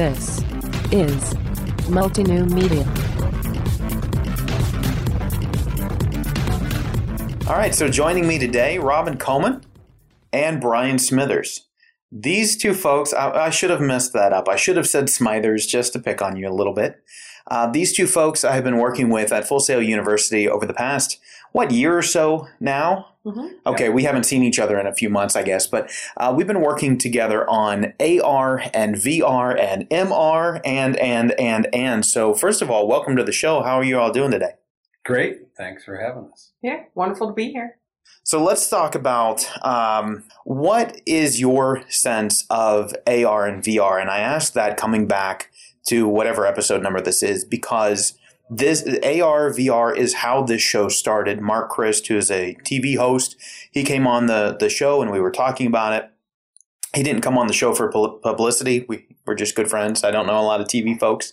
This is Multinew Media. All right, so joining me today, Robin Coleman and Brian Smithers. These two folks, I, I should have messed that up. I should have said Smithers just to pick on you a little bit. Uh, these two folks I have been working with at Full Sail University over the past, what, year or so now? Mhm. Okay, we haven't seen each other in a few months, I guess, but uh, we've been working together on AR and VR and MR and, and, and, and. So, first of all, welcome to the show. How are you all doing today? Great. Thanks for having us. Yeah, wonderful to be here. So let's talk about um, what is your sense of AR and VR, and I ask that coming back to whatever episode number this is because this AR VR is how this show started. Mark Christ, who is a TV host, he came on the the show and we were talking about it. He didn't come on the show for publicity. We we're just good friends. I don't know a lot of TV folks.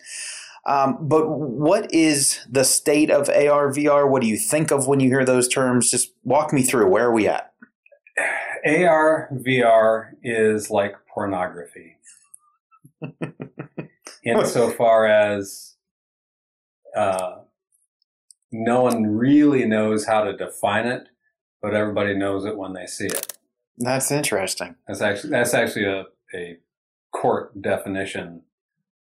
Um, but what is the state of AR VR? What do you think of when you hear those terms? Just walk me through. Where are we at? AR, VR is like pornography. Insofar as uh, no one really knows how to define it, but everybody knows it when they see it. That's interesting. That's actually that's actually a, a court definition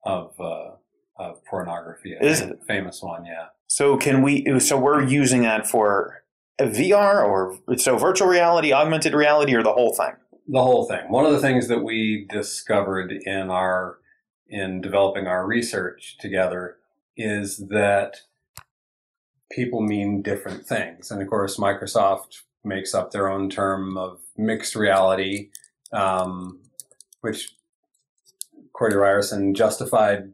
of uh, of pornography. Is fam- famous one? Yeah. So can we? So we're using that for a VR or so virtual reality, augmented reality, or the whole thing. the whole thing. One of the things that we discovered in our in developing our research together is that people mean different things, and of course, Microsoft makes up their own term of mixed reality, um, which Cordy Ryerson justified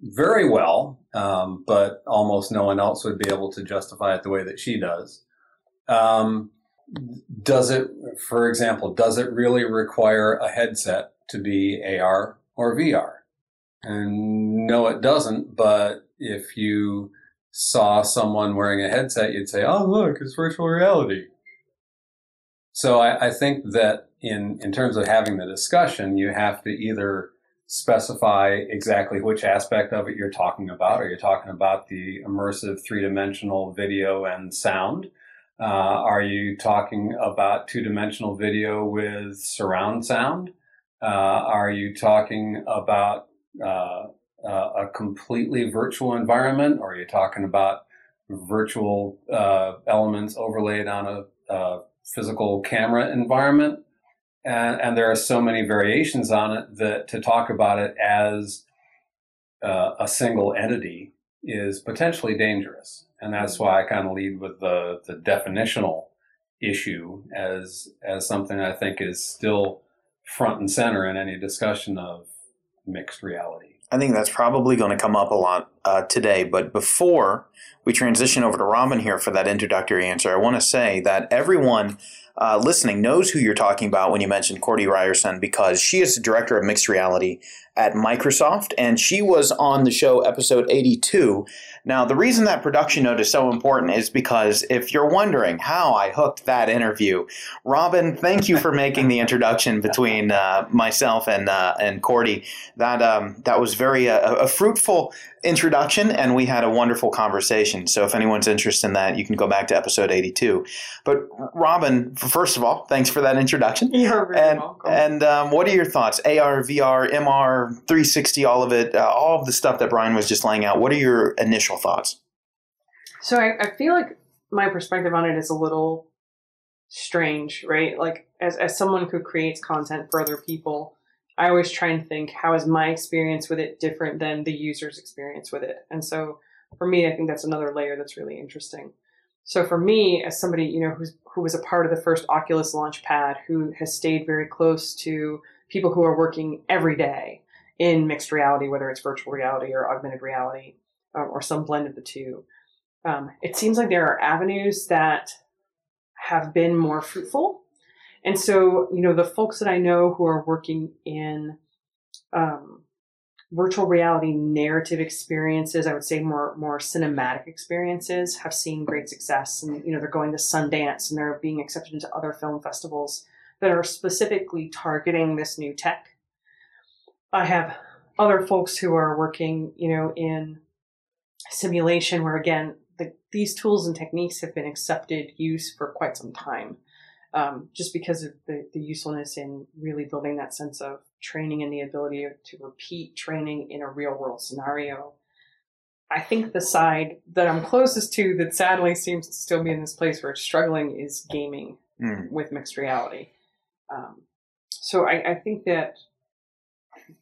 very well, um, but almost no one else would be able to justify it the way that she does. Um, does it, for example, does it really require a headset to be AR or VR? And no, it doesn't. But if you saw someone wearing a headset, you'd say, "Oh, look, it's virtual reality." So I, I think that in in terms of having the discussion, you have to either specify exactly which aspect of it you're talking about. Are you talking about the immersive three dimensional video and sound? Uh, are you talking about two dimensional video with surround sound? Uh, are you talking about uh, uh, a completely virtual environment? Or are you talking about virtual uh, elements overlaid on a, physical camera environment? And, and there are so many variations on it that to talk about it as uh, a single entity is potentially dangerous. And that's why I kind of lead with the, the definitional issue as, as something I think is still front and center in any discussion of mixed reality. I think that's probably going to come up a lot uh, today. But before we transition over to Robin here for that introductory answer, I want to say that everyone uh, listening knows who you're talking about when you mentioned Cordy Ryerson because she is the director of mixed reality at Microsoft, and she was on the show episode 82. Now, the reason that production note is so important is because if you're wondering how I hooked that interview, Robin, thank you for making the introduction between uh, myself and uh, and Cordy. That um, that was very uh, a fruitful introduction, and we had a wonderful conversation. So, if anyone's interested in that, you can go back to episode 82. But Robin, first of all, thanks for that introduction. You're very And welcome. and um, what are your thoughts? AR, VR, MR, 360, all of it, uh, all of the stuff that Brian was just laying out. What are your initial thoughts? so I, I feel like my perspective on it is a little strange, right? Like as as someone who creates content for other people, I always try and think how is my experience with it different than the user's experience with it. And so for me, I think that's another layer that's really interesting. So for me, as somebody you know who's who was a part of the first Oculus launch pad, who has stayed very close to people who are working every day in mixed reality, whether it's virtual reality or augmented reality, um, or some blend of the two. Um, it seems like there are avenues that have been more fruitful. And so, you know, the folks that I know who are working in um, virtual reality narrative experiences, I would say more more cinematic experiences, have seen great success. And you know, they're going to Sundance and they're being accepted into other film festivals that are specifically targeting this new tech. I have other folks who are working, you know, in simulation, where again, the, these tools and techniques have been accepted use for quite some time, um, just because of the, the usefulness in really building that sense of training and the ability to repeat training in a real world scenario. I think the side that I'm closest to that sadly seems to still be in this place where it's struggling is gaming Mm. with mixed reality. Um, so I, I think that,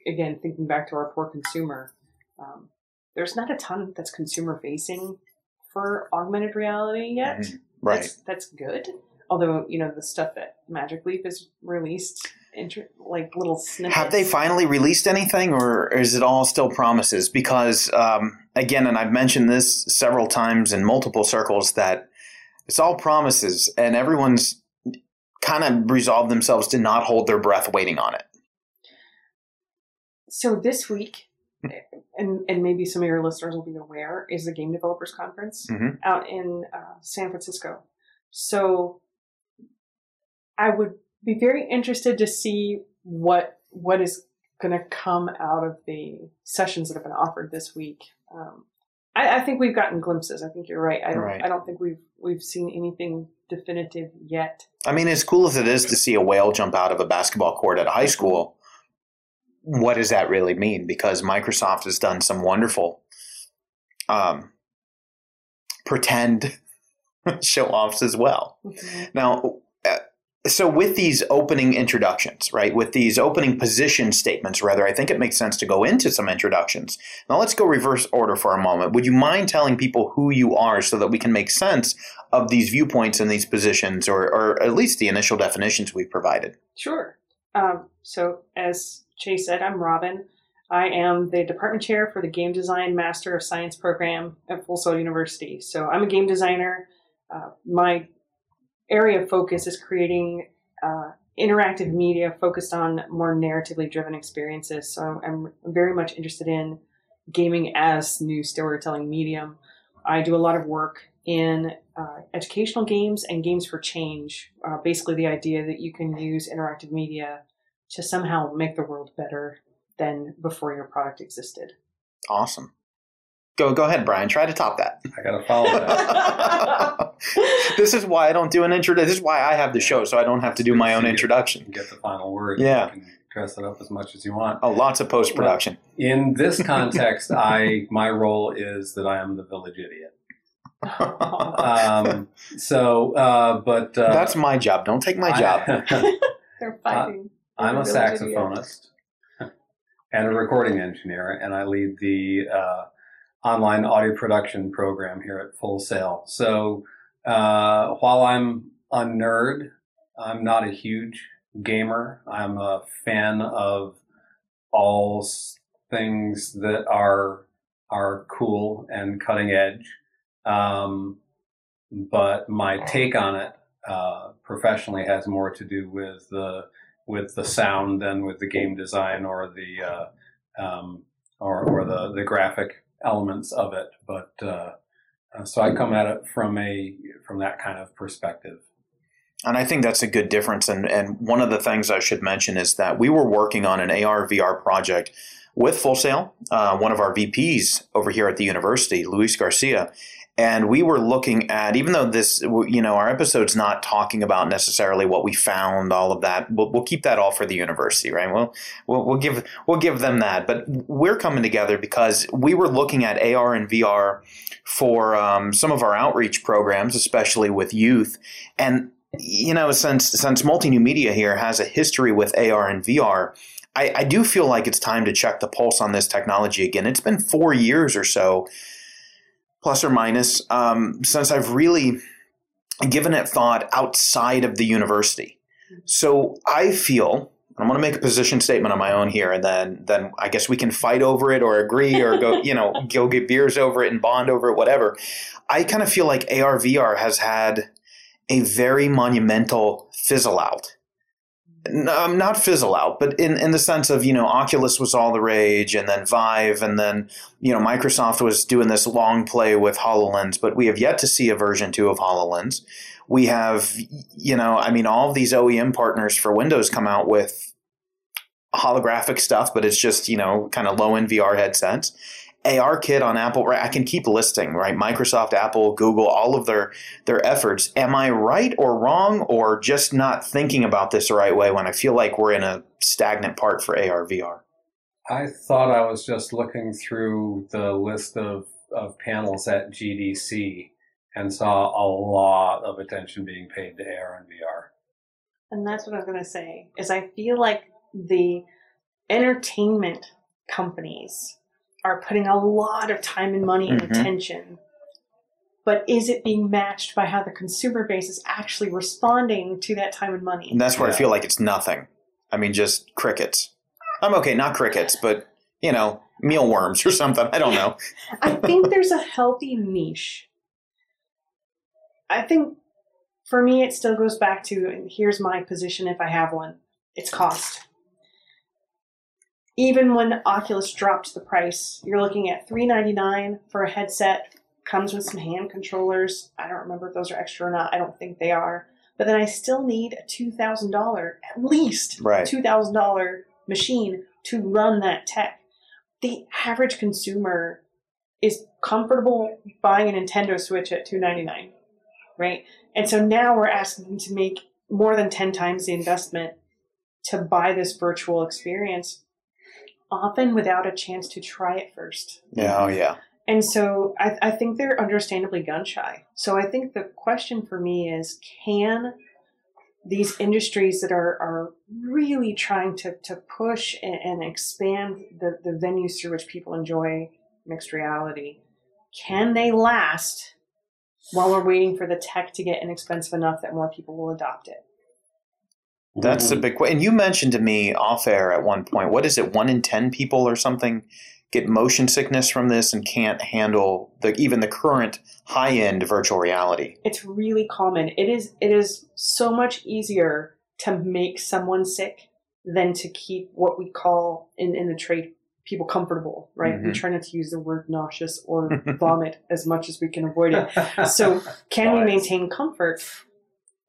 again, thinking back to our poor consumer, um, there's not a ton that's consumer facing for augmented reality yet. Mhm. Right. That's, that's good. Although, you know, the stuff that Magic Leap has released, inter- like little snippets. Have they finally released anything, or is it all still promises? Because um, again, and I've mentioned this several times in multiple circles, that it's all promises, and everyone's kind of resolved themselves to not hold their breath waiting on it. So this week, and and maybe some of your listeners will be aware, is the Game Developers Conference Mhm. out in uh, San Francisco. So I would be very interested to see what what is going to come out of the sessions that have been offered this week. Um, I, I think we've gotten glimpses. I think you're right. I don't. Right. I don't think we've we've seen anything definitive yet. I mean, as cool as it is to see a whale jump out of a basketball court at a high school, what does that really mean? Because Microsoft has done some wonderful um, pretend show offs as well. Now, uh, so with these opening introductions, right, with these opening position statements, rather, I think it makes sense to go into some introductions. Now, let's go reverse order for a moment. Would you mind telling people who you are so that we can make sense of these viewpoints and these positions, or, or at least the initial definitions we provided? Sure. Um, so, as Chase said, I'm Robin. I am the department chair for the Game Design Master of Science program at Full Sail University. So, I'm a game designer. Uh, my area of focus is creating uh, interactive media focused on more narratively driven experiences. So, I'm very much interested in gaming as new storytelling medium. I do a lot of work in uh, educational games and games for change. Uh, basically, the idea that you can use interactive media to somehow make the world better than before your product existed. Awesome. Go, go ahead, Brian. Try to top that. I got to follow that. this is why I don't do an intro. This is why I have the show, so I don't have to do my own introduction. You get the final word. Yeah. You can dress it up as much as you want. Oh, lots of post production. In this context, I my role is that I am the village idiot. Um, so, uh, but uh, That's my job. Don't take my job. I, They're fighting. I'm a Village idiot. saxophonist and a recording engineer, and I lead the uh, online audio production program here at Full Sail. So uh, while I'm a nerd, I'm not a huge gamer. I'm a fan of all things that are are cool and cutting edge. Um, but my take on it uh, professionally has more to do with the with the sound than with the game design or the uh, um, or, or the the graphic elements of it. But uh, uh, so I come at it from a from that kind of perspective. And I think that's a good difference. And, and one of the things I should mention is that we were working on an AR VR project with Full Sail, uh, one of our VPs over here at the university, Luis Garcia. And we were looking at, even though this, you know, our episode's not talking about necessarily what we found, all of that. We'll, we'll keep that all for the university, right? We'll, we'll, we'll give we'll give them that. But we're coming together because we were looking at AR and VR for um, some of our outreach programs, especially with youth. And you know, since since multi new media here has a history with AR and VR, I, I do feel like it's time to check the pulse on this technology again. It's been four years or so, plus or minus, um, since I've really given it thought outside of the university. So I feel I'm going to make a position statement on my own here, and then then I guess we can fight over it or agree or go you know go get beers over it and bond over it, whatever. I kind of feel like ARVR has had a very monumental fizzle out. Um, not fizzle out, but in, in the sense of, you know, Oculus was all the rage and then Vive and then, you know, Microsoft was doing this long play with HoloLens, but we have yet to see a version two of HoloLens. We have, you know, I mean, all of these OEM partners for Windows come out with holographic stuff, but it's just, you know, kind of low end VR headsets. AR kit on Apple, right? I can keep listing, right? Microsoft, Apple, Google, all of their their efforts. Am I right or wrong, or just not thinking about this the right way when I feel like we're in a stagnant part for AR VR? I thought I was just looking through the list of, of panels at GDC and saw a lot of attention being paid to AR and VR. And that's what I was going to say. Is I feel like the entertainment companies are putting a lot of time and money and Mhm. attention. But is it being matched by how the consumer base is actually responding to that time and money? And that's where I feel like it's nothing. I mean, just crickets. I'm okay, not crickets, but you know, mealworms or something. I don't know. I think there's a healthy niche. I think for me, it still goes back to and here's my position if I have one it's cost. Even when Oculus dropped the price, you're looking at 399 for a headset, comes with some hand controllers. I don't remember if those are extra or not. I don't think they are. But then I still need a $2,000, at least Right. $2,000 machine to run that tech. The average consumer is comfortable buying a Nintendo Switch at two ninety nine, right? And so now we're asking them to make more than ten times the investment to buy this virtual experience, often without a chance to try it first. Yeah, oh yeah. And so I, I think they're understandably gun shy. So I think the question for me is can these industries that are, are really trying to, to push and, and expand the, the venues through which people enjoy mixed reality, can they last while we're waiting for the tech to get inexpensive enough that more people will adopt it? That's the Mm-hmm. big question. And you mentioned to me off air at one point, what is it, one in 10 people or something get motion sickness from this and can't handle the even the current high end virtual reality? It's really common. It is it is so much easier to make someone sick than to keep what we call in, in the trade people comfortable, right? We Mhm. try not to use the word nauseous or vomit as much as we can avoid it. So can we maintain comfort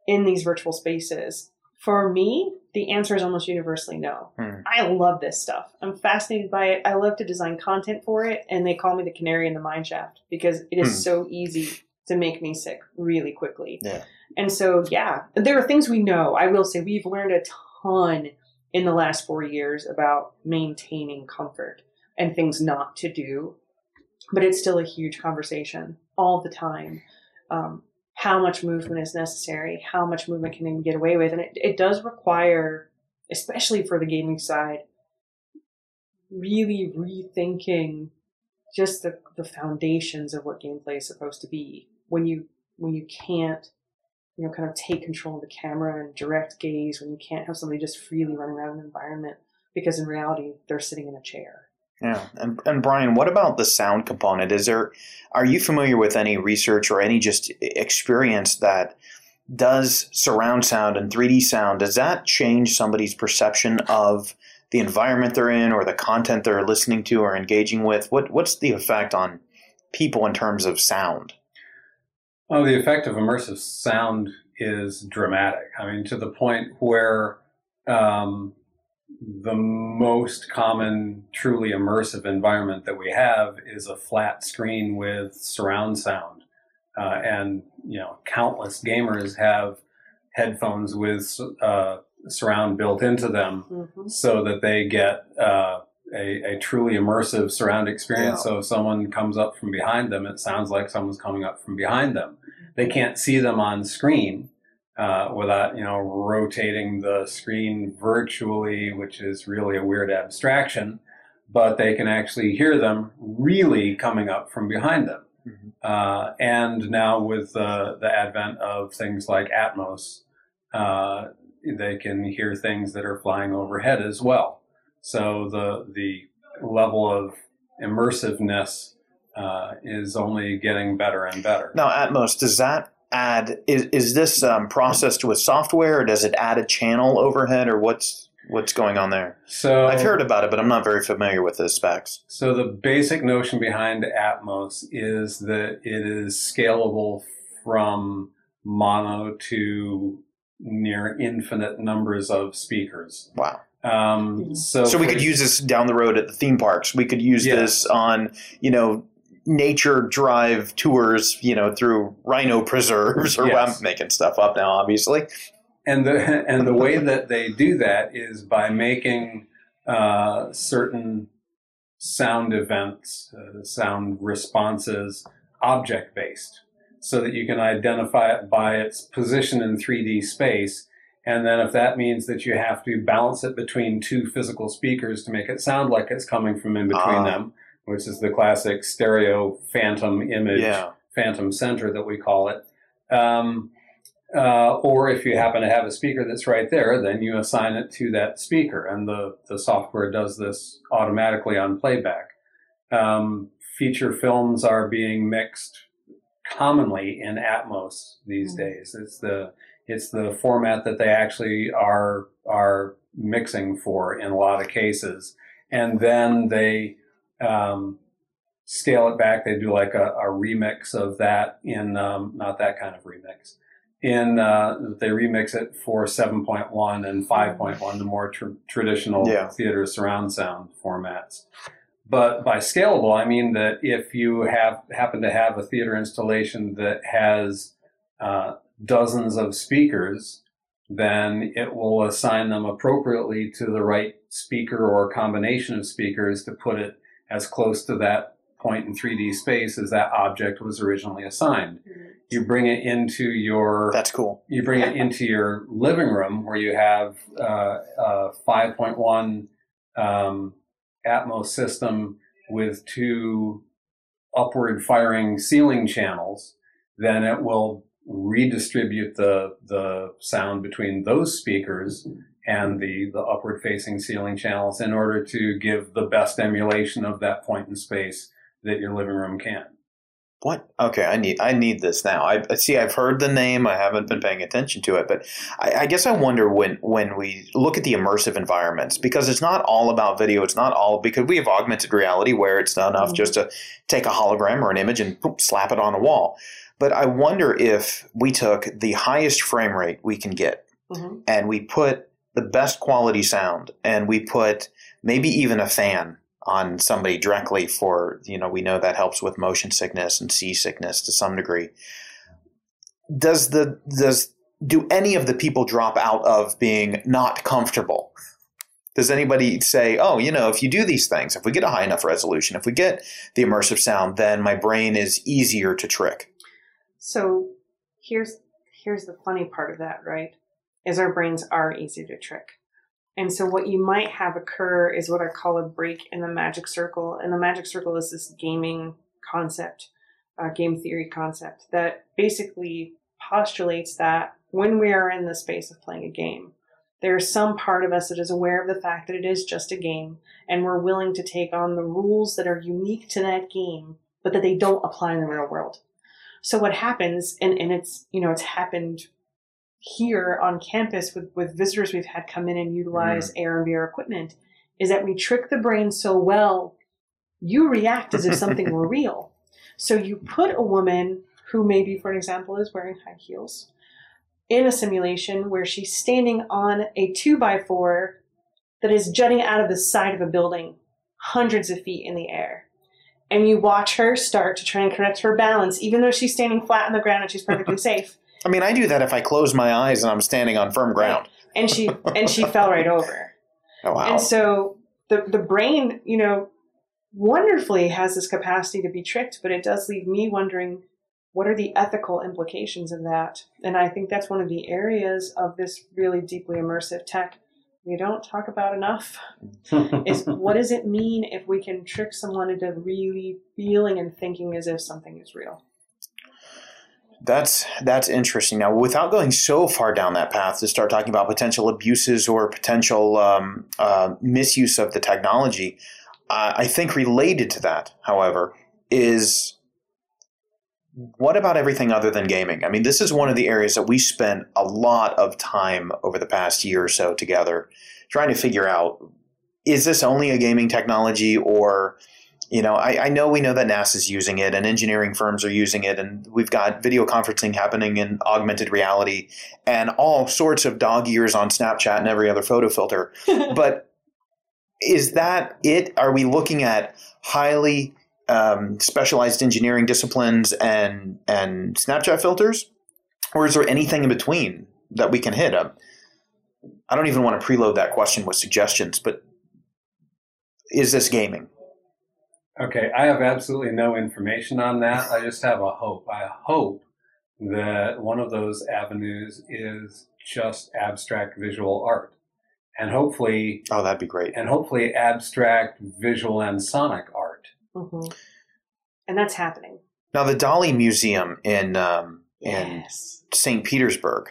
in these virtual spaces? For me, the answer is almost universally no. Hmm. I love this stuff. I'm fascinated by it. I love to design content for it, and they call me the canary in the mine shaft because it is Hmm. so easy to make me sick really quickly. Yeah. And so, yeah, there are things we know. I will say we've learned a ton in the last four years about maintaining comfort and things not to do, but it's still a huge conversation all the time. Um, how much movement is necessary? How much movement can you get away with? And it, it does require, especially for the gaming side, really rethinking just the, the foundations of what gameplay is supposed to be when you when you can't you know kind of take control of the camera and direct gaze when you can't have somebody just freely running around an environment because in reality they're sitting in a chair Yeah. And, and Brian, what about the sound component? Is there are you familiar with any research or any just experience that does surround sound and 3D sound, does that change somebody's perception of the environment they're in or the content they're listening to or engaging with? What what's the effect on people in terms of sound? Oh, the effect of immersive sound is dramatic. I mean, to the point where um, the most common, truly immersive environment that we have is a flat screen with surround sound. Uh, and, you know, countless gamers have headphones with uh, surround built into them mm-hmm. so that they get uh, a, a truly immersive surround experience. Yeah. So if someone comes up from behind them, it sounds like someone's coming up from behind them. They can't see them on screen uh, without you know rotating the screen virtually, which is really a weird abstraction. But they can actually hear them really coming up from behind them. Mhm. Uh, and now with the the advent of things like Atmos, uh, they can hear things that are flying overhead as well. So the the level of immersiveness uh, is only getting better and better. Now, Atmos, does that add is, is this um, processed with software or does it add a channel overhead or what's what's going on there? So I've heard about it, but I'm not very familiar with the specs. So the basic notion behind Atmos is that it is scalable from mono to near infinite numbers of speakers. Wow. Um, so, So we could use this down the road at the theme parks. We could use Yes. this on, you know, nature drive tours, you know, through rhino preserves or Yes. I'm making stuff up now, obviously. and the and the way that they do that is by making uh, certain sound events, uh, sound responses, object based, so that you can identify it by its position in 3D space. And then, if that means that you have to balance it between two physical speakers to make it sound like it's coming from in between Ah. them, which is the classic stereo phantom image Yeah. phantom center that we call it. Um, uh, or if you happen to have a speaker that's right there, then you assign it to that speaker, and the, the software does this automatically on playback. Um, feature films are being mixed commonly in Atmos these Mm. days. It's the it's the format that they actually are are mixing for in a lot of cases, and then they um, scale it back. They do like a, a remix of that in um, not that kind of remix. In uh, they remix it for 7.1 and 5.1, the more tr- traditional Yeah. theater surround sound formats. But by scalable, I mean that if you have happen to have a theater installation that has uh, dozens of speakers, then it will assign them appropriately to the right speaker or combination of speakers to put it as close to that point in 3D space as that object was originally assigned. You bring it into your That's cool. you bring it into your living room where you have uh, a 5.1 um, Atmos system with two upward firing ceiling channels, then it will redistribute the the sound between those speakers and the the upward facing ceiling channels in order to give the best emulation of that point in space that your living room can. What? Okay, I need I need this now. I I see. I've heard the name. I haven't been paying attention to it, but I, I guess I wonder when when we look at the immersive environments because it's not all about video. It's not all because we have augmented reality where it's not enough Mhm. just to take a hologram or an image and boop, slap it on a wall. But I wonder if we took the highest frame rate we can get Mhm. and we put the best quality sound and we put maybe even a fan on somebody directly for you know we know that helps with motion sickness and seasickness to some degree. Does the does do any of the people drop out of being not comfortable? Does anybody say oh you know if you do these things if we get a high enough resolution if we get the immersive sound then my brain is easier to trick So here's here's the funny part of that, right? Is our brains are easy to trick. And so what you might have occur is what I call a break in the magic circle. And the magic circle is this gaming concept, uh, game theory concept that basically postulates that when we are in the space of playing a game, there is some part of us that is aware of the fact that it is just a game and we're willing to take on the rules that are unique to that game, but that they don't apply in the real world. So what happens, and, and it's you know it's happened here on campus with, with visitors we've had come in and utilize mm-hmm. AR and VR equipment, is that we trick the brain so well, you react as if something were real. So you put a woman who maybe, for an example, is wearing high heels in a simulation where she's standing on a two by four that is jutting out of the side of a building hundreds of feet in the air and you watch her start to try and correct her balance, even though she's standing flat on the ground and she's perfectly safe. I mean i do that if i close my eyes and i'm standing on firm ground And she and she fell right over. oh wow And so the the brain, you know, wonderfully has this capacity to be tricked, but it does leave me wondering what are the ethical implications of that? And I think that's one of the areas of this really deeply immersive tech we don't talk about enough is what does it mean if we can trick someone into really feeling and thinking as if something is real? That's that's interesting. Now, without going so far down that path to start talking about potential abuses or potential um, uh, misuse of the technology, I think related to that, however, is what about everything other than gaming? I mean, this is one of the areas that we spent a lot of time over the past year or so together trying to figure out is this only a gaming technology or You know, I, I know we know that NASA's using it and engineering firms are using it, and we've got video conferencing happening in augmented reality and all sorts of dog ears on Snapchat and every other photo filter. but is that it? Are we looking at highly um, specialized engineering disciplines and and Snapchat filters, or is there anything in between that we can hit? Um, I don't even want to preload that question with suggestions, but is this gaming? Okay, I have absolutely no information on that. I just have a hope. I hope that one of those avenues is just abstract visual art. And hopefully Oh, that'd be great. and hopefully abstract visual and sonic art. Mhm. And that's happening. Now, the Dali Museum in um, in Yes. St. Petersburg,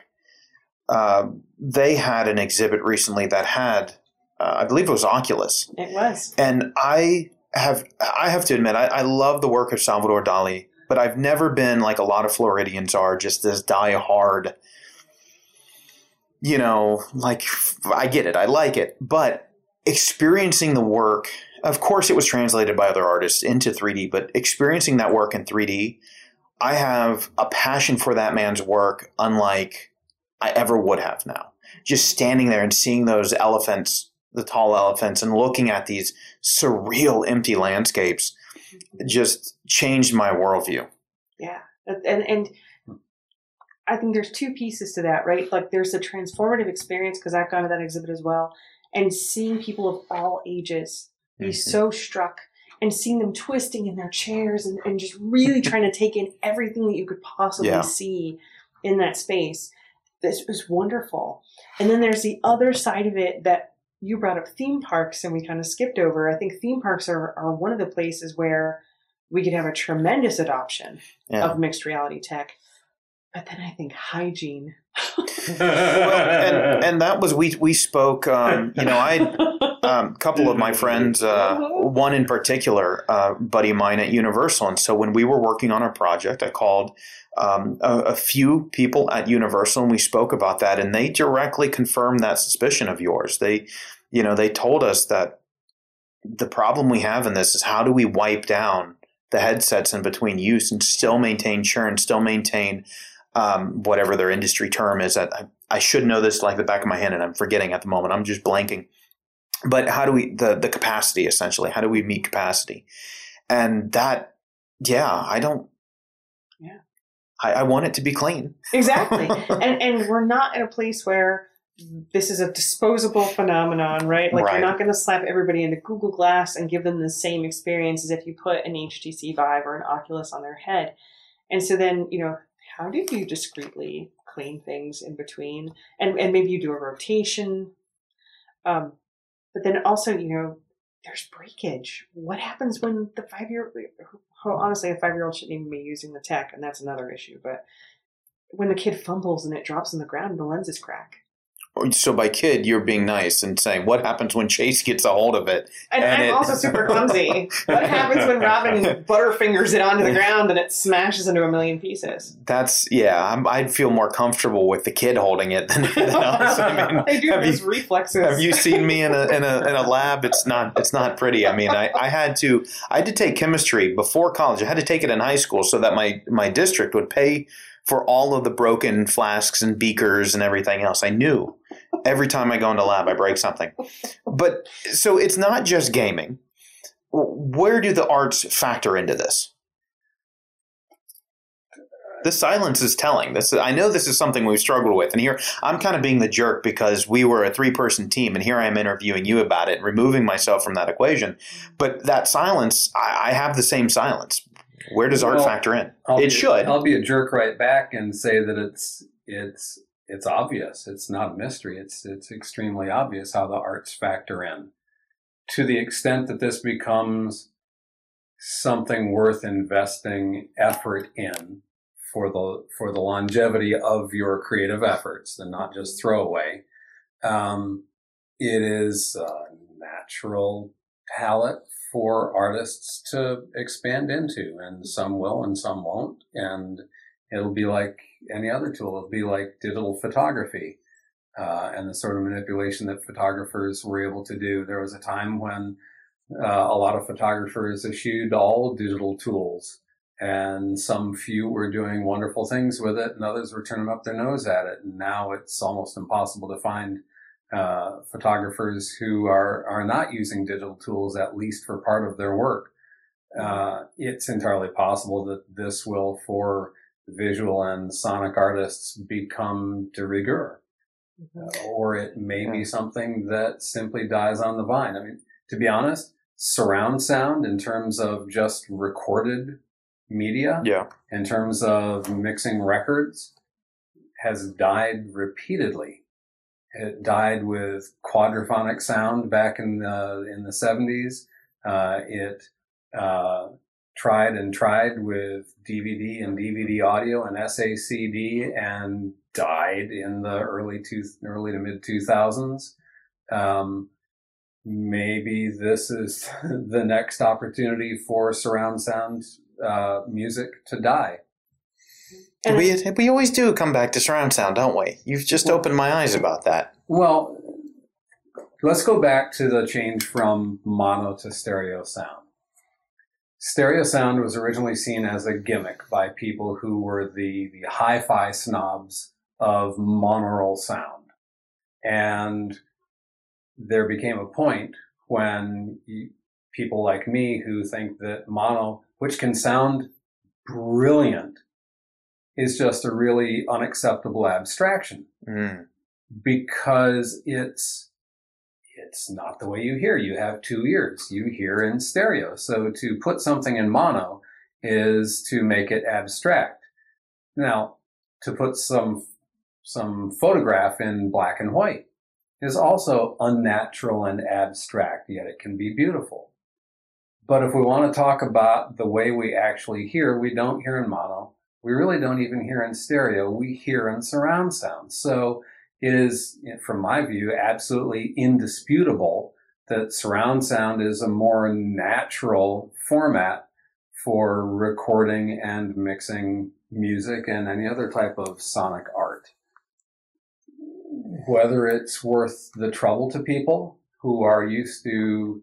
uh, they had an exhibit recently that had, uh, I believe it was Oculus, It was. and I have I have to admit I, I love the work of Salvador Dali, but I've never been like a lot of Floridians are just this die hard. You know, like I get it, I like it, but experiencing the work. Of course, it was translated by other artists into 3D, but experiencing that work in 3D, I have a passion for that man's work, unlike I ever would have now. Just standing there and seeing those elephants, the tall elephants, and looking at these surreal empty landscapes just changed my worldview. Yeah. And and I think there's two pieces to that, right? Like there's a transformative experience because I've gone to that exhibit as well, and seeing people of all ages be Mhm. so struck and seeing them twisting in their chairs and, and just really trying to take in everything that you could possibly Yeah. see in that space. This was wonderful. And then there's the other side of it that you brought up theme parks and we kind of skipped over. I think theme parks are, are one of the places where we could have a tremendous adoption Yeah. of mixed reality tech. But then I think hygiene. well, and, and that was we we spoke. Um, you know, I um, a couple of my friends, uh, one in particular, uh, buddy mine at Universal, and so when we were working on a project, I called um, a, a few people at Universal, and we spoke about that, and they directly confirmed that suspicion of yours. They, you know, they told us that the problem we have in this is how do we wipe down the headsets in between use and still maintain churn, still maintain um, whatever their industry term is. I, I should know this like the back of my hand, and I'm forgetting at the moment. I'm just blanking. But how do we the the capacity essentially? How do we meet capacity? And that, yeah, I don't. Yeah. I, I want it to be clean. exactly. and and we're not in a place where this is a disposable phenomenon, right? Like Right. you're not going to slap everybody into Google Glass and give them the same experience as if you put an HTC Vive or an Oculus on their head. And so then, you know, how do you discreetly clean things in between? And and maybe you do a rotation. Um, but then also, you know, there's breakage. What happens when the five year? Honestly, a five year old shouldn't even be using the tech, and that's another issue. But when the kid fumbles and it drops on the ground and the lenses crack, So by kid, you're being nice and saying, "What happens when Chase gets a hold of it?" and, And I'm it- also super clumsy. what happens when Robin butterfingers it onto the ground and it smashes into a million pieces? That's yeah. I'm, I'd feel more comfortable with the kid holding it than, than us. I mean, they do have those you- reflexes. Have you seen me in a, in a in a lab? It's not it's not pretty. I mean, I, I had to I had to take chemistry before college. I had to take it in high school so that my my district would pay for all of the broken flasks and beakers and everything else. I knew every time I go into lab, I break something. But so it's not just gaming. Where do the arts factor into this? The silence is telling. This I know this is something we've struggled with, and here I'm kind of being the jerk because we were a three person team, and here I am interviewing you about it, removing myself from that equation. But that silence, I, I have the same silence. Where does art factor in? I'll it be, should. I'll be a jerk right back and say that it's it's it's obvious. It's not a mystery. It's it's extremely obvious how the arts factor in. To the extent that this becomes something worth investing effort in for the for the longevity of your creative efforts and not just throwaway, um, it is a natural palette for artists to expand into, and some will and some won't. And it'll be like any other tool. It'll be like digital photography uh, and the sort of manipulation that photographers were able to do. There was a time when uh, a lot of photographers eschewed all digital tools, and some few were doing wonderful things with it, and others were turning up their nose at it. And now it's almost impossible to find uh, photographers who are are not using digital tools, at least for part of their work. Uh, it's entirely possible that this will, for visual and sonic artists, become de rigueur. Uh, or it may be something that simply dies on the vine. I mean, to be honest, surround sound in terms of just recorded media, Yeah. in terms of mixing records, has died repeatedly. It died with quadraphonic sound back in the in the seventies. Uh, it uh, tried and tried with DVD and DVD audio and SACD and died in the early two early to mid two thousands. Um, maybe this is the next opportunity for surround sound uh, music to die. And we, we always do come back to surround sound, don't we? You've just opened my eyes about that. Well, let's go back to the change from mono to stereo sound. Stereo sound was originally seen as a gimmick by people who were the, the hi-fi snobs of monaural sound. And there became a point when you, people like me who think that mono, which can sound brilliant, is just a really unacceptable abstraction Mm. because it's it's not the way you hear. You have two ears. You hear in stereo. So to put something in mono is to make it abstract. Now, to put some some photograph in black and white is also unnatural and abstract, yet it can be beautiful. But if we want to talk about the way we actually hear, we don't hear in mono. We really don't even hear in stereo. We hear in surround sound. So it is, from my view, absolutely indisputable that surround sound is a more natural format for recording and mixing music and any other type of sonic art. Whether it's worth the trouble to people who are used to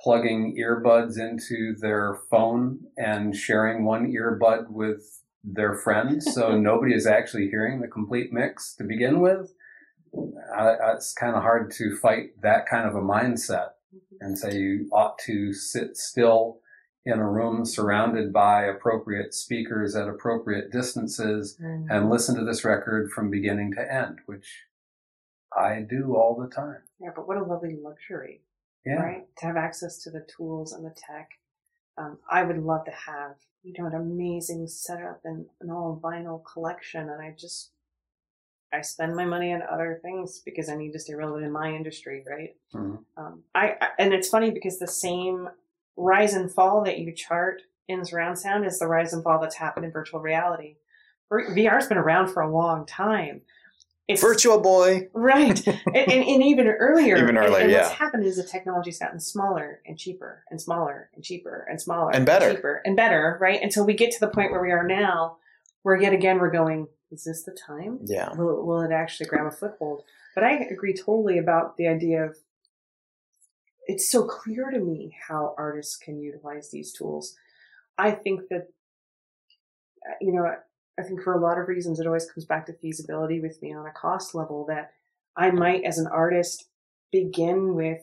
plugging earbuds into their phone and sharing one earbud with their friends so nobody is actually hearing the complete mix to begin with I, I, it's kind of hard to fight that kind of a mindset and say you ought to sit still in a room surrounded by appropriate speakers at appropriate distances Mm-hmm. and listen to this record from beginning to end which i do all the time Yeah, but what a lovely luxury, yeah right? To have access to the tools and the tech. Um, I would love to have, you know, an amazing setup and an all vinyl collection. And I just, I spend my money on other things because I need to stay relevant in my industry, right? Mhm. Um, I, I and it's funny because the same rise and fall that you chart in surround sound is the rise and fall that's happened in virtual reality. VR's been around for a long time. It's Virtual boy. right, and, and, and even earlier. Even and- earlier, and, yeah. What's happened is the technology's gotten smaller and cheaper and smaller and cheaper and smaller And better. cheaper and better, right? Until we get to the point where we are now, where yet again we're going. Is this the time? Yeah. will, will it actually grab a foothold? But I agree totally about the idea of it's so clear to me how artists can utilize these tools. I think that, uh, you know, I think for a lot of reasons, it always comes back to feasibility with me on a cost level that I might, as an artist, begin with,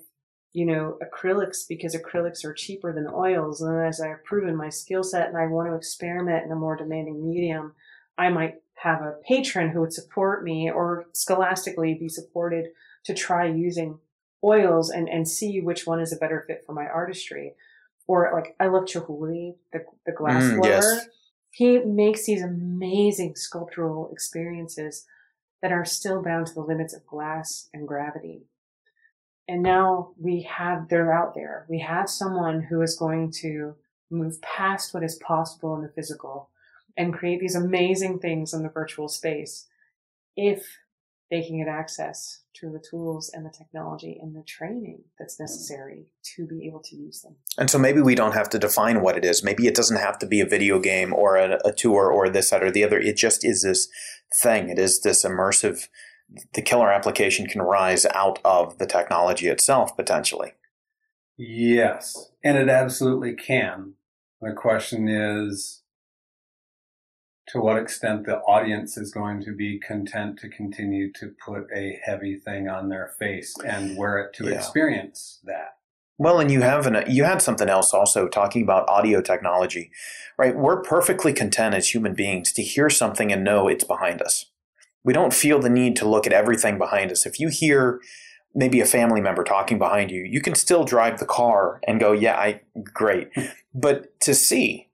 you know, acrylics because acrylics are cheaper than oils. And then as I've proven my skill set and I want to experiment in a more demanding medium, I might have a patron who would support me or scholastically be supported to try using oils and, and see which one is a better fit for my artistry. Or like I love Chihuly, the the glass Mm, blower. yes. He makes these amazing sculptural experiences that are still bound to the limits of glass and gravity. And now we have, they're out there. We have someone who is going to move past what is possible in the physical and create these amazing things in the virtual space if they can get access to the tools and the technology and the training that's necessary to be able to use them. And so maybe we don't have to define what it is. Maybe it doesn't have to be a video game or a, a tour or this, that, or the other. It just is this thing. It is this immersive. The killer application can rise out of the technology itself potentially. Yes, and it absolutely can. The question is to what extent the audience is going to be content to continue to put a heavy thing on their face and wear it to Yeah. experience that. Well, and you have an, you had something else also talking about audio technology, right? We're perfectly content as human beings to hear something and know it's behind us. We don't feel the need to look at everything behind us. If you hear maybe a family member talking behind you, you can still drive the car and go, "Yeah, I great." but to see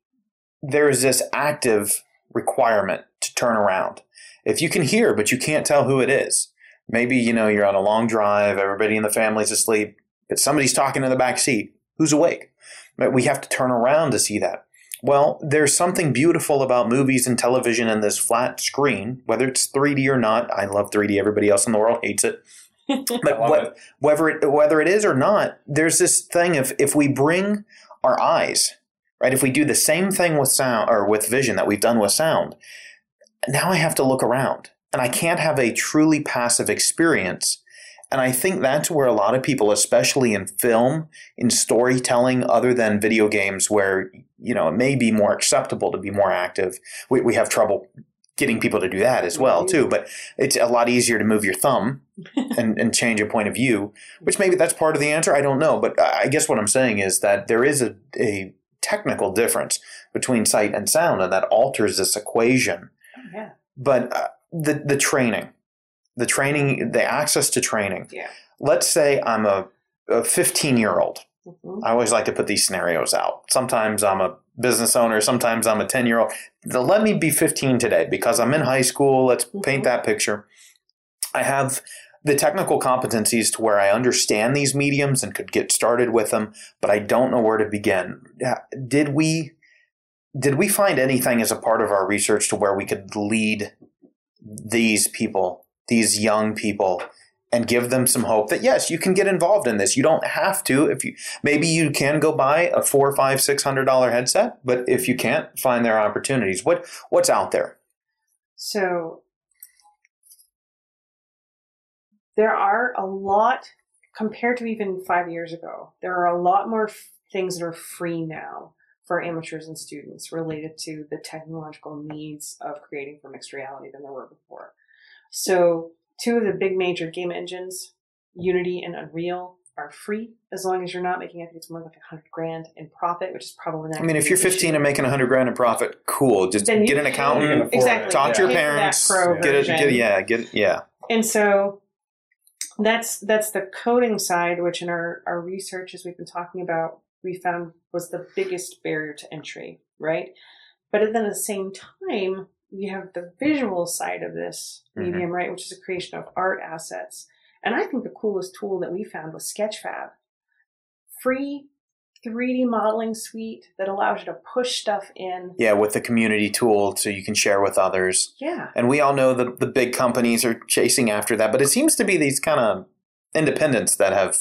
there is this active requirement to turn around. If you can hear but you can't tell who it is, maybe you know you're on a long drive, everybody in the family's asleep, but somebody's talking in the back seat. Who's awake? But we have to turn around to see that. Well, there's something beautiful about movies and television and this flat screen, whether it's 3D or not. I love 3D. Everybody else in the world hates it. But what, it. whether it whether it is or not, there's this thing of if we bring our eyes, right? If we do the same thing with sound or with vision that we've done with sound, now I have to look around. And I can't have a truly passive experience. And I think that's where a lot of people, especially in film, in storytelling, other than video games, where you know it may be more acceptable to be more active. We, we have trouble getting people to do that as well, too. But it's a lot easier to move your thumb and, and change a point of view, which maybe that's part of the answer. I don't know. But I guess what I'm saying is that there is a, a technical difference between sight and sound, and that alters this equation. yeah. But uh, the, the training, the training, the access to training. Yeah. Let's say I'm a, a 15 year old. Mhm. I always like to put these scenarios out. Sometimes I'm a business owner, sometimes I'm a 10 year old. Let me be 15 today because I'm in high school. Let's paint Mhm. that picture. I have the technical competencies to where I understand these mediums and could get started with them, but I don't know where to begin. Did we did we find anything as a part of our research to where we could lead these people, these young people, and give them some hope that yes, you can get involved in this. You don't have to. If you maybe you can go buy a four, five, six hundred dollar headset, but if you can't, find their opportunities. What what's out there? So there are a lot compared to even five years ago. There are a lot more f- things that are free now for amateurs and students related to the technological needs of creating for mixed reality than there were before. So two of the big major game engines, Unity and Unreal, are free as long as you're not making. I think it's more like a hundred grand in profit, which is probably not. I mean, if you're gonna be an 15 issue. and making 100 grand in profit, cool. Just get an accountant, exactly talk to your Pay for that parents, get it, get yeah, get it, yeah. And so that's that's the coding side, which in our, our research, as we've been talking about, we found was the biggest barrier to entry, right? But then at the same time, you have the visual side of this Mhm. medium, right, which is the creation of art assets. And I think the coolest tool that we found was Sketchfab. Free 3D modeling suite that allows you to push stuff in. Yeah, with the community tool so you can share with others. Yeah. And we all know that the big companies are chasing after that, but it seems to be these kind of independents that have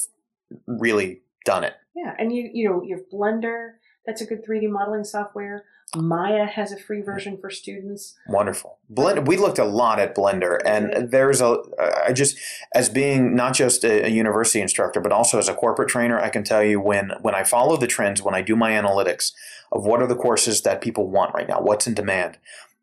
really done it. Yeah, and you you know you have Blender. That's a good 3D modeling software. Maya has a free version for students. Wonderful. Blend. We looked a lot at Blender, and there's a. I just, as being not just a, a university instructor, but also as a corporate trainer, I can tell you when when I follow the trends, when I do my analytics of what are the courses that people want right now, what's in demand.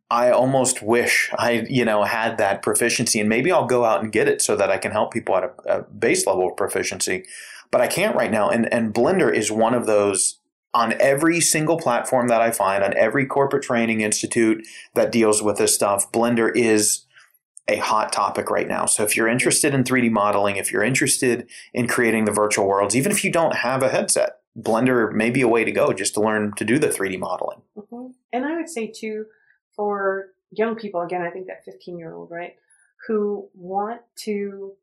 I almost wish I, you know, had that proficiency, and maybe I'll go out and get it so that I can help people at a, a base level of proficiency. But I can't right now, and and Blender is one of those on every single platform that I find, on every corporate training institute that deals with this stuff, Blender is a hot topic right now. So if you're interested in 3D modeling, if you're interested in creating the virtual worlds, even if you don't have a headset, Blender may be a way to go just to learn to do the 3D modeling. hmm And I would say too, for young people, again, I think that 15 year old, right, who want to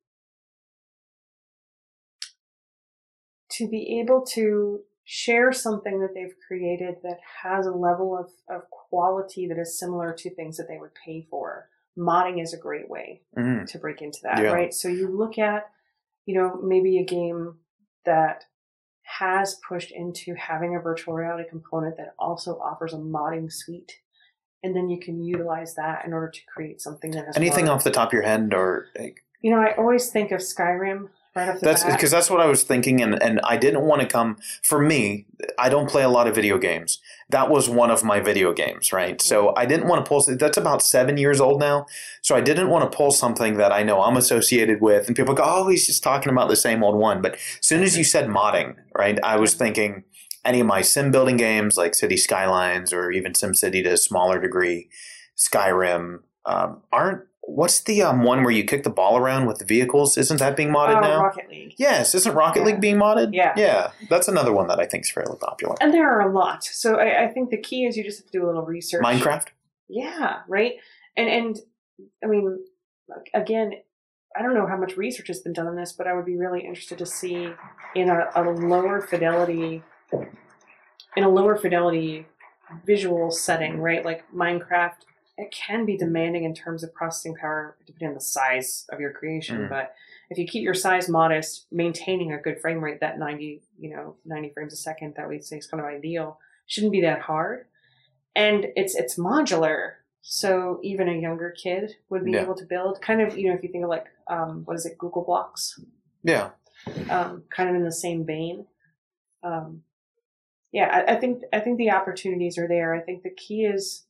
to be able to share something that they've created that has a level of, of quality that is similar to things that they would pay for. Modding is a great way Mhm. to break into that, Yeah. right? So you look at, you know, maybe a game that has pushed into having a virtual reality component that also offers a modding suite. And then you can utilize that in order to create something that is Anything off the top of your head or like, You know, I always think of Skyrim right That's because that's what I was thinking, and, and I didn't want to come. For me, I don't play a lot of video games. That was one of my video games, right? So I didn't want to pull. That's about seven years old now. So I didn't want to pull something that I know I'm associated with, and people go, "Oh, he's just talking about the same old one." But as soon as you said modding, right, I was thinking any of my sim building games like City Skylines or even SimCity to a smaller degree, Skyrim um, aren't. What's the um, one where you kick the ball around with the vehicles? Isn't that being modded Oh, now? Rocket League. Yes, isn't Rocket Yeah. League being modded? Yeah. Yeah, that's another one that I think is fairly popular. And there are a lot. So I, I think the key is you just have to do a little research. Minecraft? Yeah, right. And and I mean, again, I don't know how much research has been done on this, but I would be really interested to see in a, a lower fidelity, in a lower fidelity visual setting, right? Like Minecraft, it can be demanding in terms of processing power, depending on the size of your creation. Mm. But if you keep your size modest, maintaining a good frame rate, that ninety, you know, ninety frames a second, that we'd say is kind of ideal, shouldn't be that hard. And it's it's modular, so even a younger kid would be Yeah. able to build. Kind of, you know, if you think of like, um, what is it, Google Blocks, Yeah. um, kind of in the same vein. Um, yeah, I, I think I think the opportunities are there. I think the key is,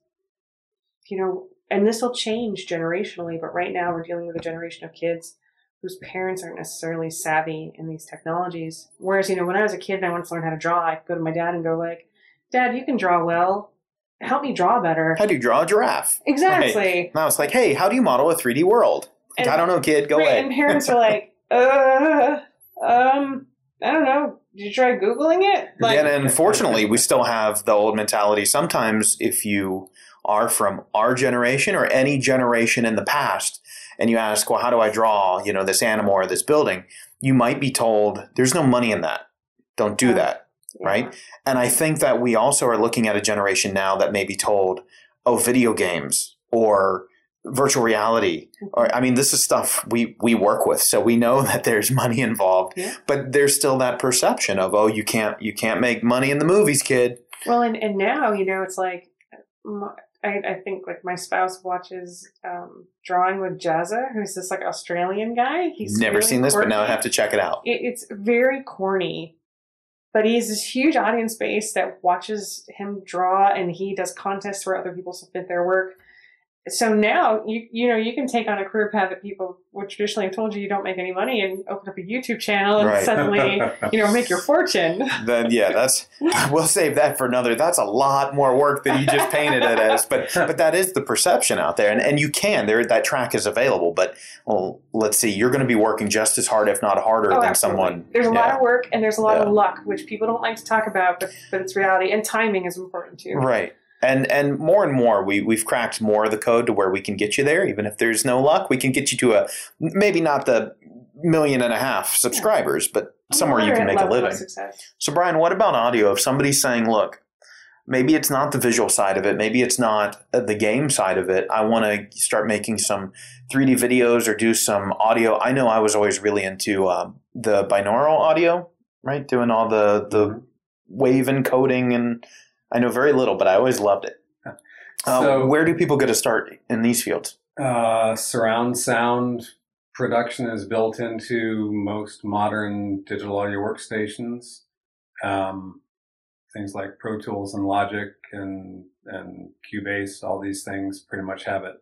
you know, and this will change generationally, but right now we're dealing with a generation of kids whose parents aren't necessarily savvy in these technologies. Whereas, you know, when I was a kid and I wanted to learn how to draw, I could go to my dad and go like, "Dad, you can draw well. Help me draw better." How do you draw a giraffe? Exactly. Now it's like, hey, how do you model a 3D world? Like, And- I don't know, kid. Go right, ahead. And parents are like, uh, um, I don't know. Did you try Googling it? Like, and unfortunately, we still have the old mentality. Sometimes, if you are from our generation or any generation in the past, and you ask, "Well, how do I draw? You know, this animal or this building?" You might be told, "There's no money in that. Don't do oh, that." Yeah. right? And I think that we also are looking at a generation now that may be told, "Oh, video games or virtual reality." Mm-hmm. Or I mean, this is stuff we we work with, so we know that there's money involved. Yeah. But there's still that perception of, "Oh, you can't you can't make money in the movies, kid." Well, and, and now, you know, it's like, uh, m- I, I think like my spouse watches um, Drawing with Jazza, who's this like Australian guy. He's Never really seen this, but now I have to check it out. It, it's very corny, but he has this huge audience base that watches him draw, and he does contests where other people submit their work. So now you you know you can take on a career path that people would traditionally have told you you don't make any money, and open up a YouTube channel and Right. suddenly you know make your fortune. Then yeah, that's we'll save that for another. That's a lot more work than you just painted it as. But but that is the perception out there, and and you can there that track is available. But well, let's see, you're going to be working just as hard, if not harder, Oh, than absolutely. someone. There's a lot of work and there's a lot Yeah. of luck, which people don't like to talk about, but but it's reality. And timing is important too. Right. And and more and more we we've cracked more of the code to where we can get you there even if there's no luck we can get you to a maybe not the million and a half subscribers but somewhere you can make a living. So Brian, what about audio? If somebody's saying, "Look, maybe it's not the visual side of it, maybe it's not uh, the game side of it. I want to start making some 3D videos or do some audio." I know I was always really into um, the binaural audio, right? Doing all the the wave encoding, and I know very little, but I always loved it. Uh, So- where do people get to start in these fields? Uh, surround sound production is built into most modern digital audio workstations. Um, things like Pro Tools and Logic and and Cubase, all these things pretty much have it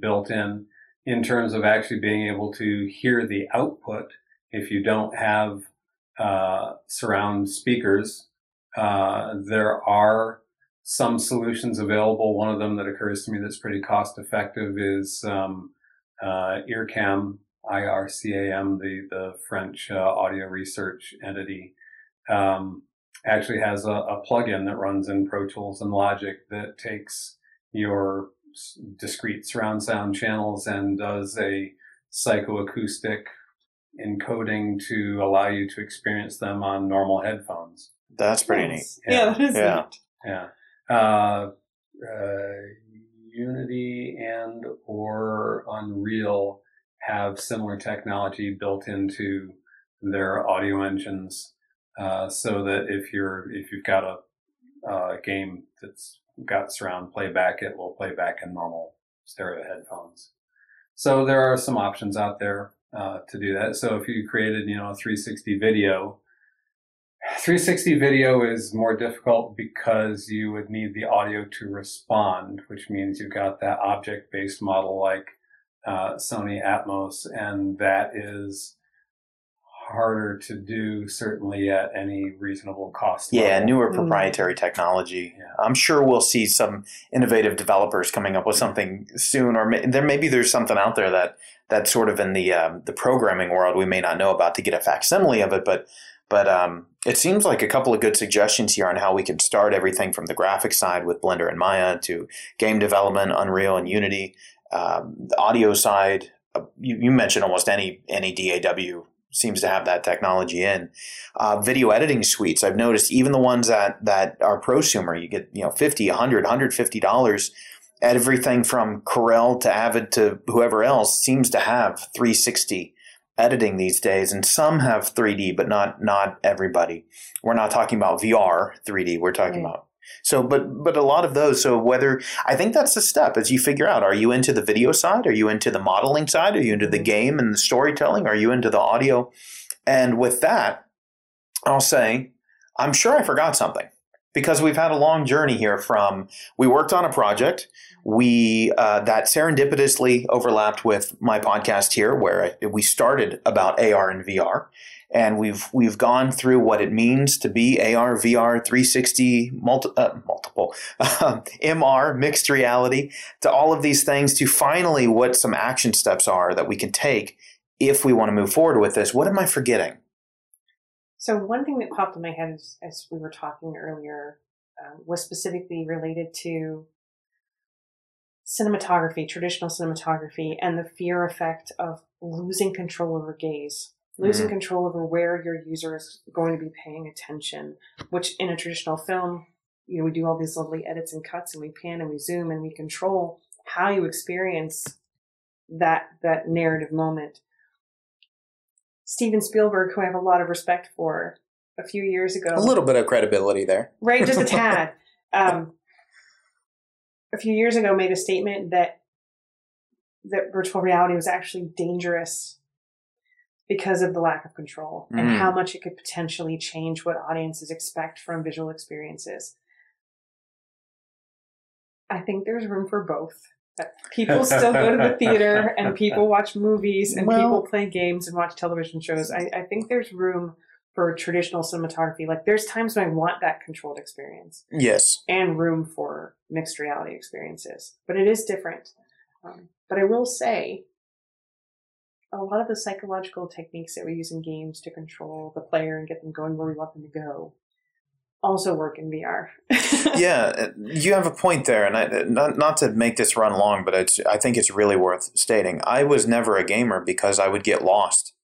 built in. In terms of actually being able to hear the output, if you don't have uh, surround speakers, uh, there are some solutions available. One of them that occurs to me that's pretty cost effective is um, uh, IRCAM, IRCAM, the the French uh, audio research entity, um, actually has a, a plugin that runs in Pro Tools and Logic that takes your discrete surround sound channels and does a psychoacoustic encoding to allow you to experience them on normal headphones. That's pretty neat. Nice. Yeah, that is Yeah. neat. Yeah. Uh, uh, Unity and or Unreal have similar technology built into their audio engines, uh, so that if you're if you've got a, a game that's got surround playback, it will play back in normal stereo headphones. So there are some options out there. uh, to do that. So if you created, you know, a 360 video, 360 video is more difficult because you would need the audio to respond, which means you've got that object-based model like uh, Sony Atmos, and that is harder to do certainly at any reasonable cost. Yeah, level. newer Mm. proprietary technology. Yeah. I'm sure we'll see some innovative developers coming up with something soon, or may, there maybe there's something out there that that's sort of in the um, the programming world we may not know about to get a facsimile of it, but but um, it seems like a couple of good suggestions here on how we can start everything from the graphic side with Blender and Maya to game development, Unreal and Unity, um, the audio side. Uh, you, you mentioned almost any any DAW seems to have that technology in uh, video editing suites. I've noticed even the ones that that are prosumer, you get you know 50, 100, 150 dollars. Everything from Corel to Avid to whoever else seems to have 360 editing these days, and some have 3D, but not not everybody. We're not talking about VR 3D. We're talking Right. about so, but but a lot of those. So whether I think that's the step as you figure out: are you into the video side? Are you into the modeling side? Are you into the mm-hmm. game and the storytelling? Are you into the audio? And with that, I'll say, I'm sure I forgot something because we've had a long journey here. From we worked on a project, we uh, that serendipitously overlapped with my podcast here, where we started about AR and VR, and we've we've gone through what it means to be AR, VR, 360, multi, uh, multiple, MR, mixed reality, to all of these things, to finally what some action steps are that we can take if we want to move forward with this. What am I forgetting? So one thing that popped in my head as, as we were talking earlier uh, was specifically related to cinematography, traditional cinematography, and the fear effect of losing control over gaze, losing Mhm. control over where your user is going to be paying attention. Which in a traditional film, you know, we do all these lovely edits and cuts, and we pan and we zoom and we control how you experience that that narrative moment. Steven Spielberg, who I have a lot of respect for, a few years ago, A little bit of credibility there. right, just a tad. Um, a few years ago, made a statement that that virtual reality was actually dangerous because of the lack of control and Mm. how much it could potentially change what audiences expect from visual experiences. I think there's room for both. That People still go to the theater and people watch movies and Well- people play games and watch television shows. I, I think there's room for traditional cinematography. Like there's times when I want that controlled experience Yes. and room for mixed reality experiences, but it is different. Um, but I will say, a lot of the psychological techniques that we use in games to control the player and get them going where we want them to go also work in VR. yeah, uh, you have a point there, and I, not not to make this run long, but it's I think it's really worth stating. I was never a gamer because I would get lost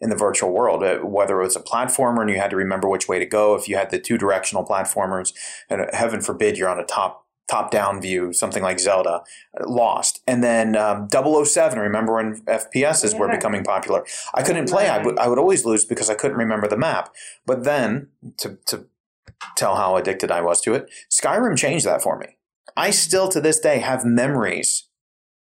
in the virtual world, uh, whether it was a platformer and you had to remember which way to go. If you had the two directional platformers, and uh, heaven forbid you're on a top top down view, something like Zelda, uh, lost. And then um, 007, remember when FPSs were becoming popular? I couldn't play. I would I would always lose because I couldn't remember the map. But then to to tell how addicted I was to it. Skyrim changed that for me. I still to this day have memories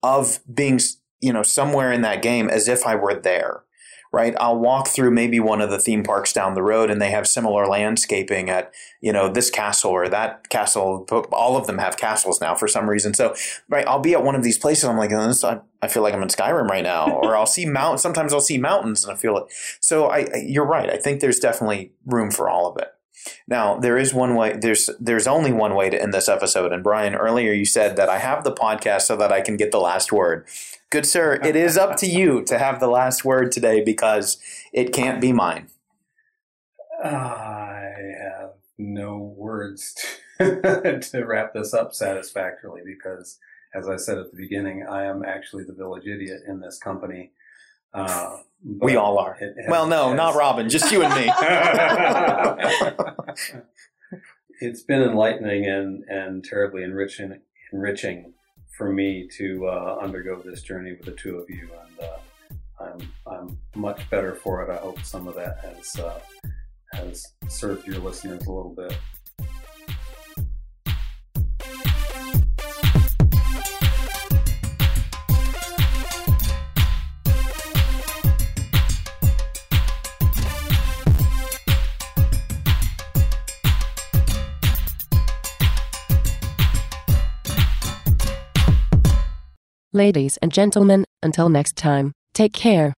of being, you know, somewhere in that game as if I were there. Right? I'll walk through maybe one of the theme parks down the road and they have similar landscaping at, you know, this castle or that castle. All of them have castles now for some reason. So, right, I'll be at one of these places. I'm like, oh, I, I feel like I'm in Skyrim right now. or I'll see mount. Sometimes I'll see mountains and I feel it. So I- you're right. I think there's definitely room for all of it. Now there is one way. There's there's only one way to end this episode. And Brian, earlier you said that I have the podcast so that I can get the last word. Good sir, it is up to you to have the last word today because it can't be mine. I have no words to, to wrap this up satisfactorily because, as I said at the beginning, I am actually the village idiot in this company. Uh, We all are. it has- Well, no, has- not Robin, just you and me. it's been enlightening and, and terribly enriching enriching for me to uh, undergo this journey with the two of you, and uh, I'm I'm much better for it. I hope some of that has uh, has served your listeners a little bit. Ladies and gentlemen, until next time, take care.